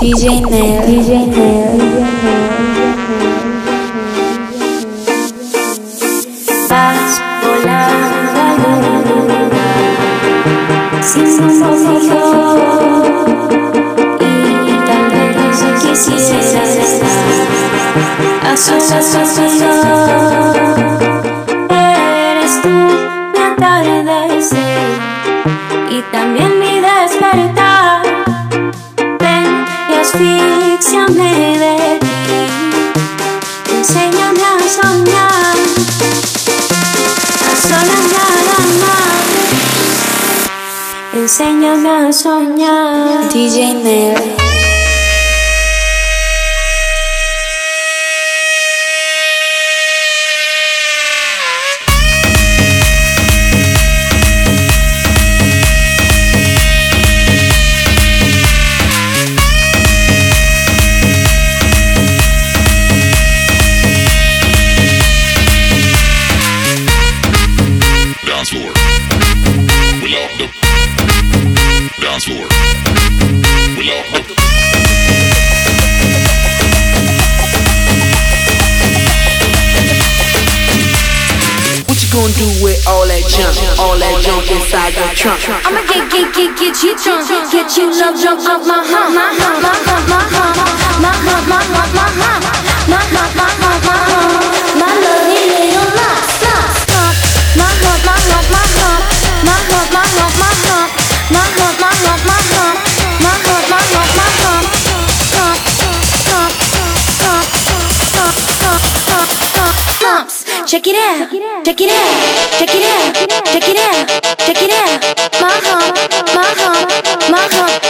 DJ Nel, DJ Nel. Vas volando sin fijo y tal vez quisieras estar a su, a su, a su, a su. Eres tu mi atardecer. DJ Nair inside your trunk. I'ma get get get get you drunk, get you love drunk off my hump, my hump, my hump, my hump, my hump, my hump, my hump, my hump, my hump, my hump, my my, you my, lump, my, slump, my hump, my hump, my hump, my hump, my hump, my hump, my hump, my hump, my hump, my hump, my hump, my hump, hump, hump, hump, hump, hump, hump, hump, humps. my, it my, check my, out, my, it my, check my, out, my, it my, Aha.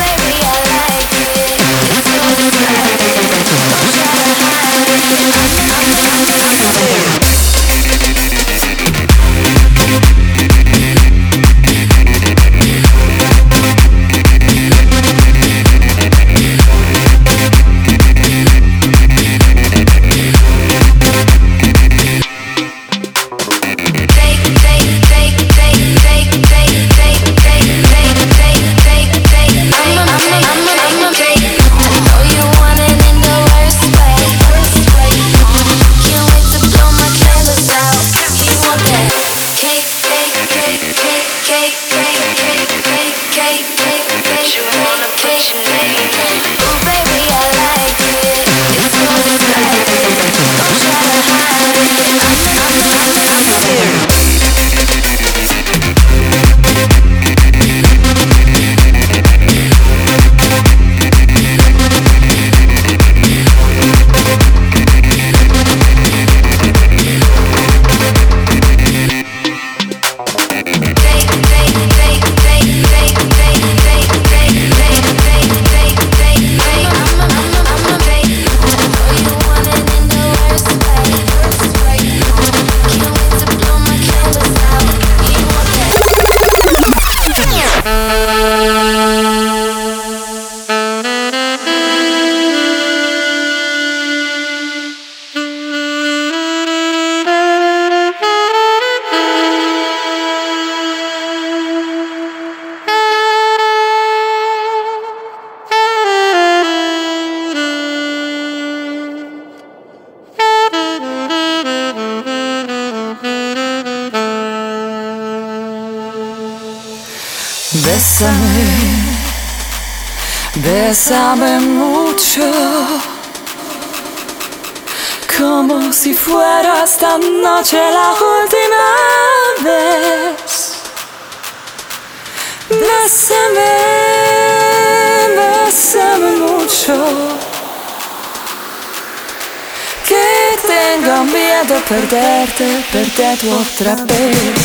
esta noche la última vez. me bésame mucho. Que tengo miedo perderte, perder otra vez.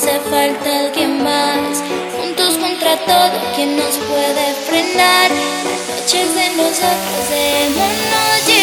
hace falta alguien más. Juntos contra todo, ¿quién nos puede frenar? Las noches de nosotros, démonos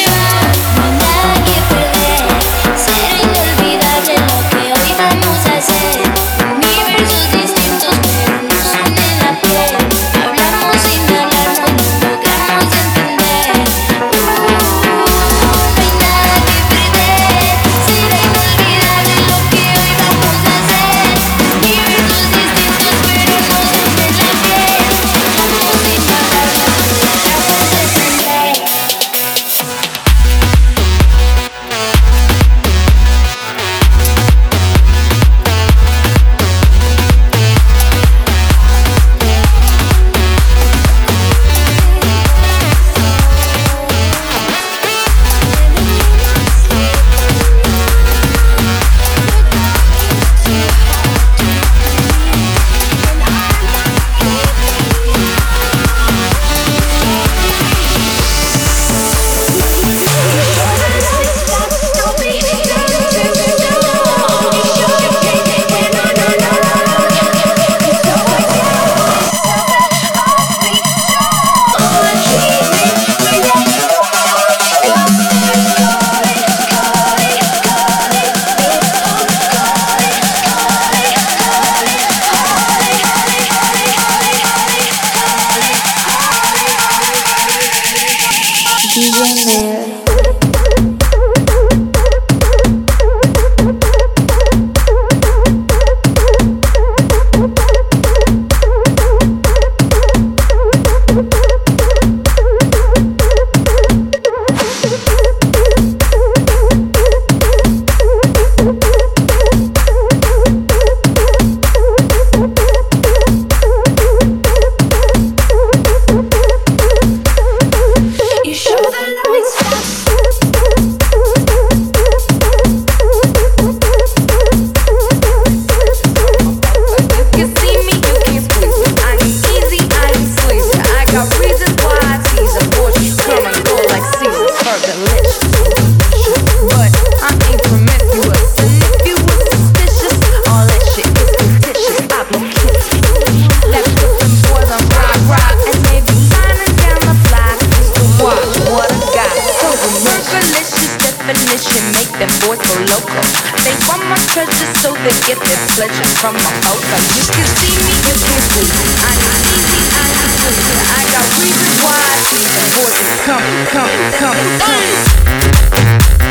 ambition make them boys go local. They want my treasure so they get their pleasure from my photo. You can see me, you can see me. I am easy, I am easy. I got reasons why I see the boys is coming, coming, coming, coming.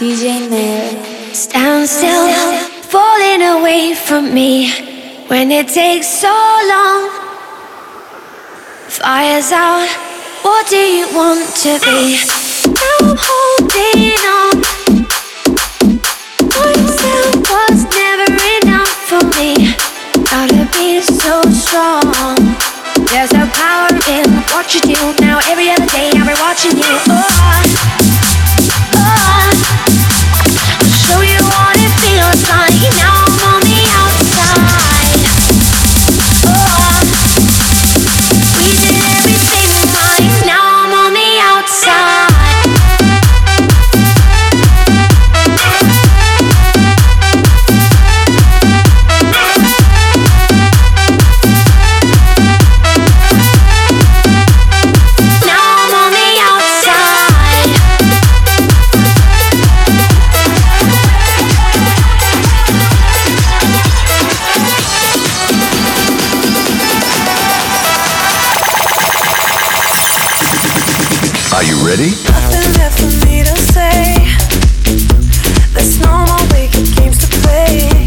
DJ Mel. Stand still, falling away from me when it takes so long. Fire's out, what do you want to be? Now I'm holding on. One sound was never enough for me. Gotta be so strong. There's a power in what you do. Now every other day I've been watching you. Oh fun. I'll show you what it feels like now. Are you ready? Nothing left for me to say. There's no more wicked games to play.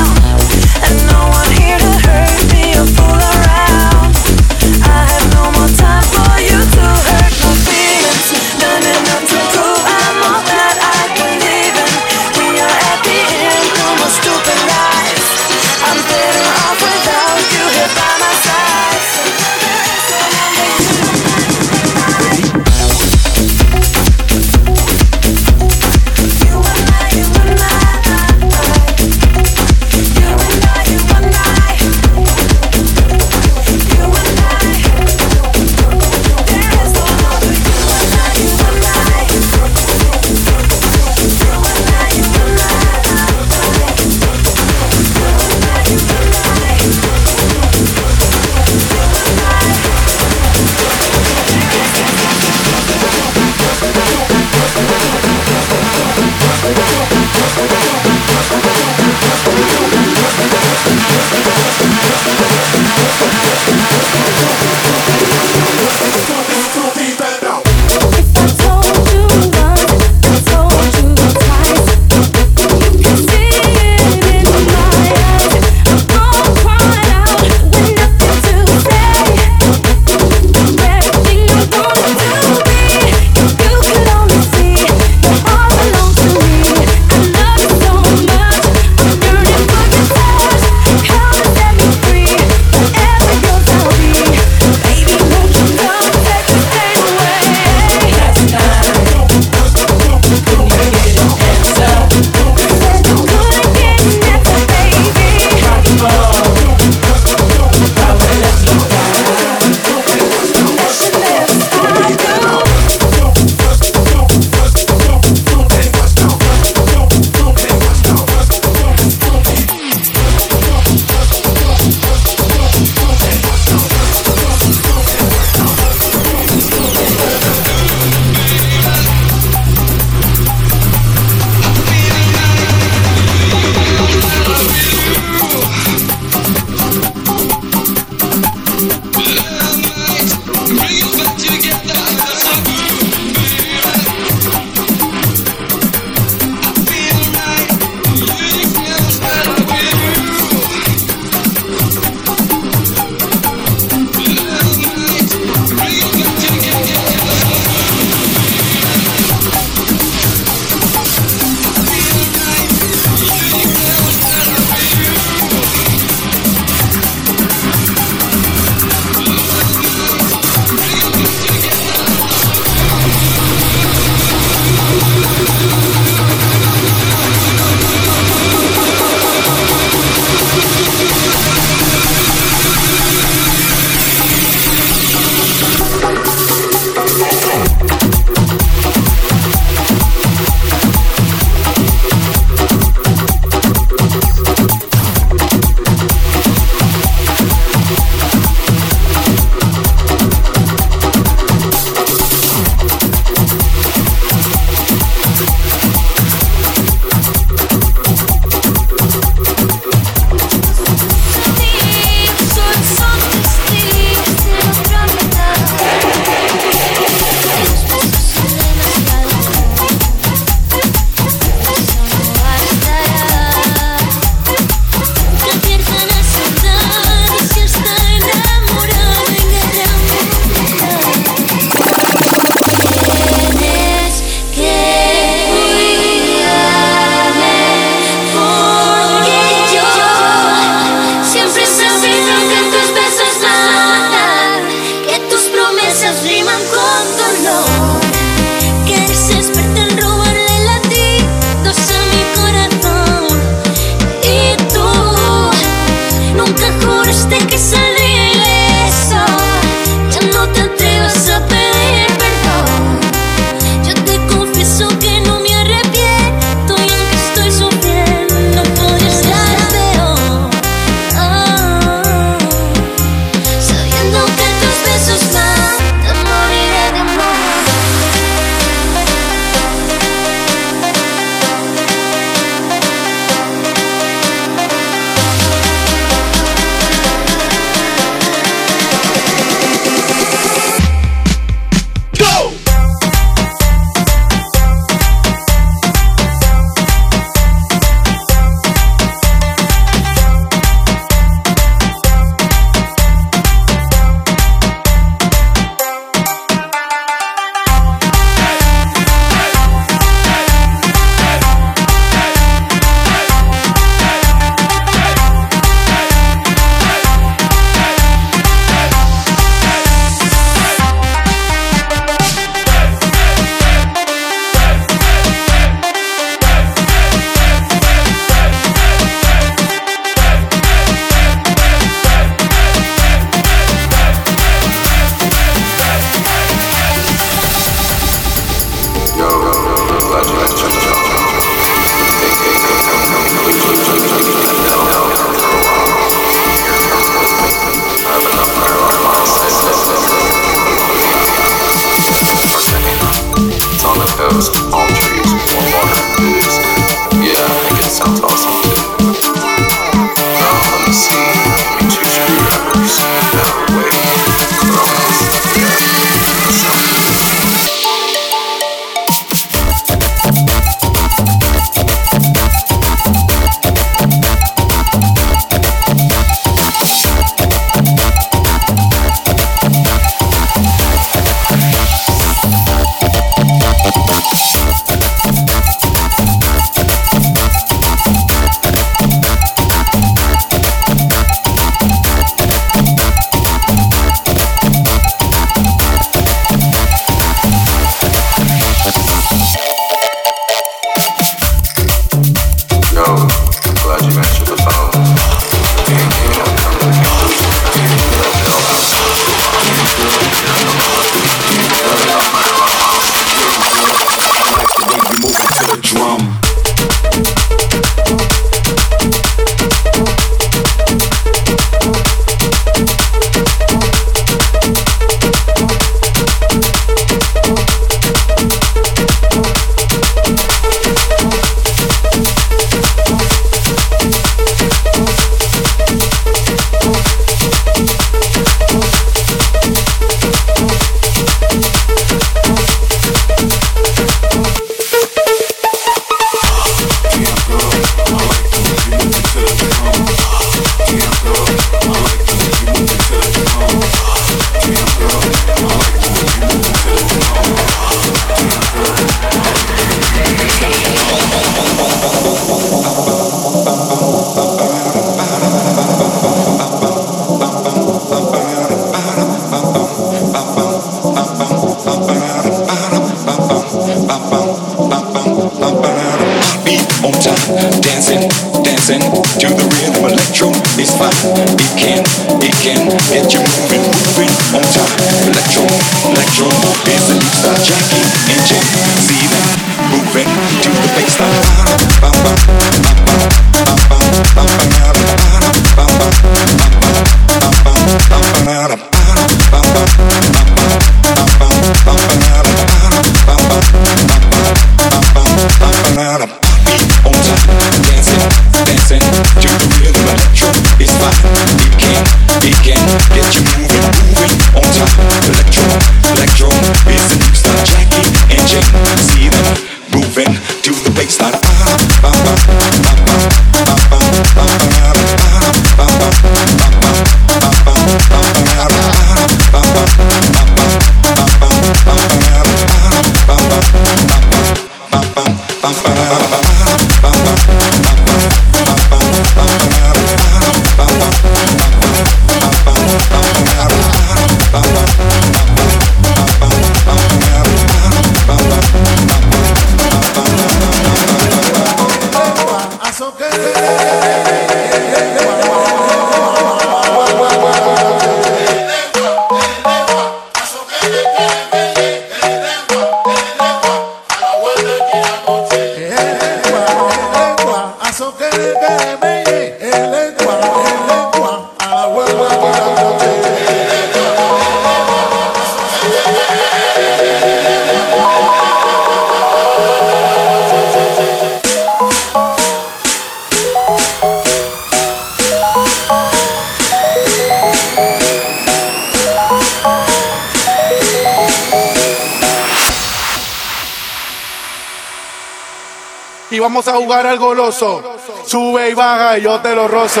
jugar al goloso. Sube y baja y yo te lo rozo.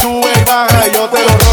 Sube y baja y yo te lo rozo.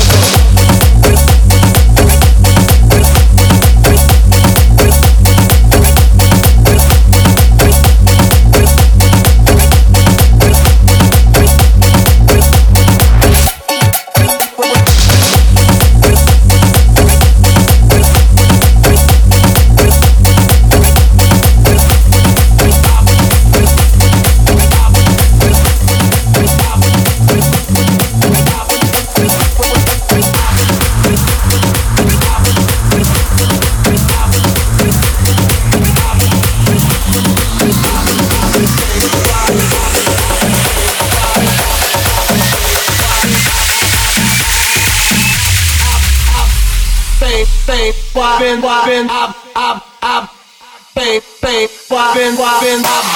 been, i been, I've, I've, I've been, been, been, i been, I've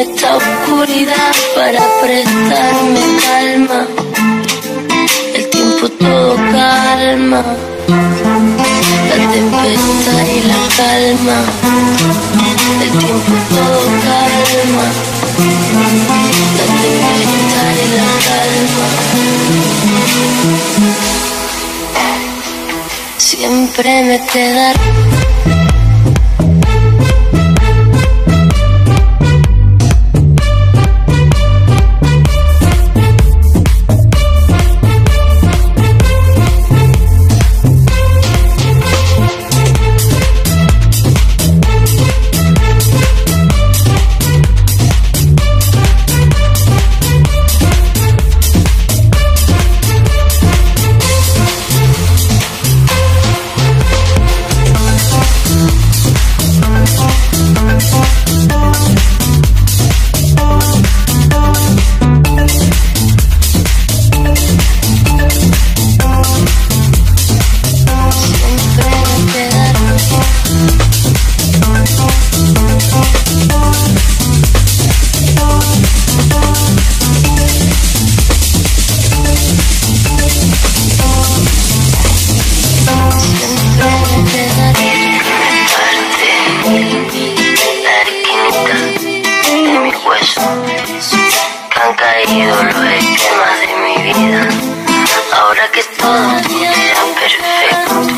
esta oscuridad para prestarme calma. El tiempo todo calma, la tempestad y la calma. El tiempo todo calma, la tempestad y la calma. Siempre me quedaré. es que más de mi vida. Ahora que todo era perfecto.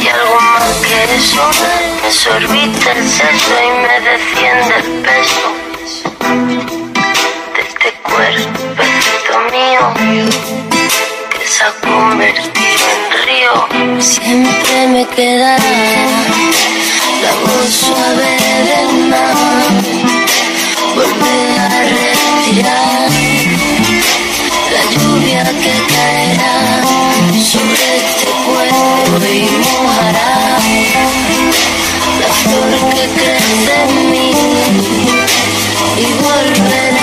Y algo más que eso, me sorbita el sexo y me desciende el peso. De este cuerpo perfecto mío, que se ha convertido en río. Siempre me quedará la voz suave del mar. Volver a respirar que caerá sobre este cuerpo y mojará la flor que crece en mí y volverá.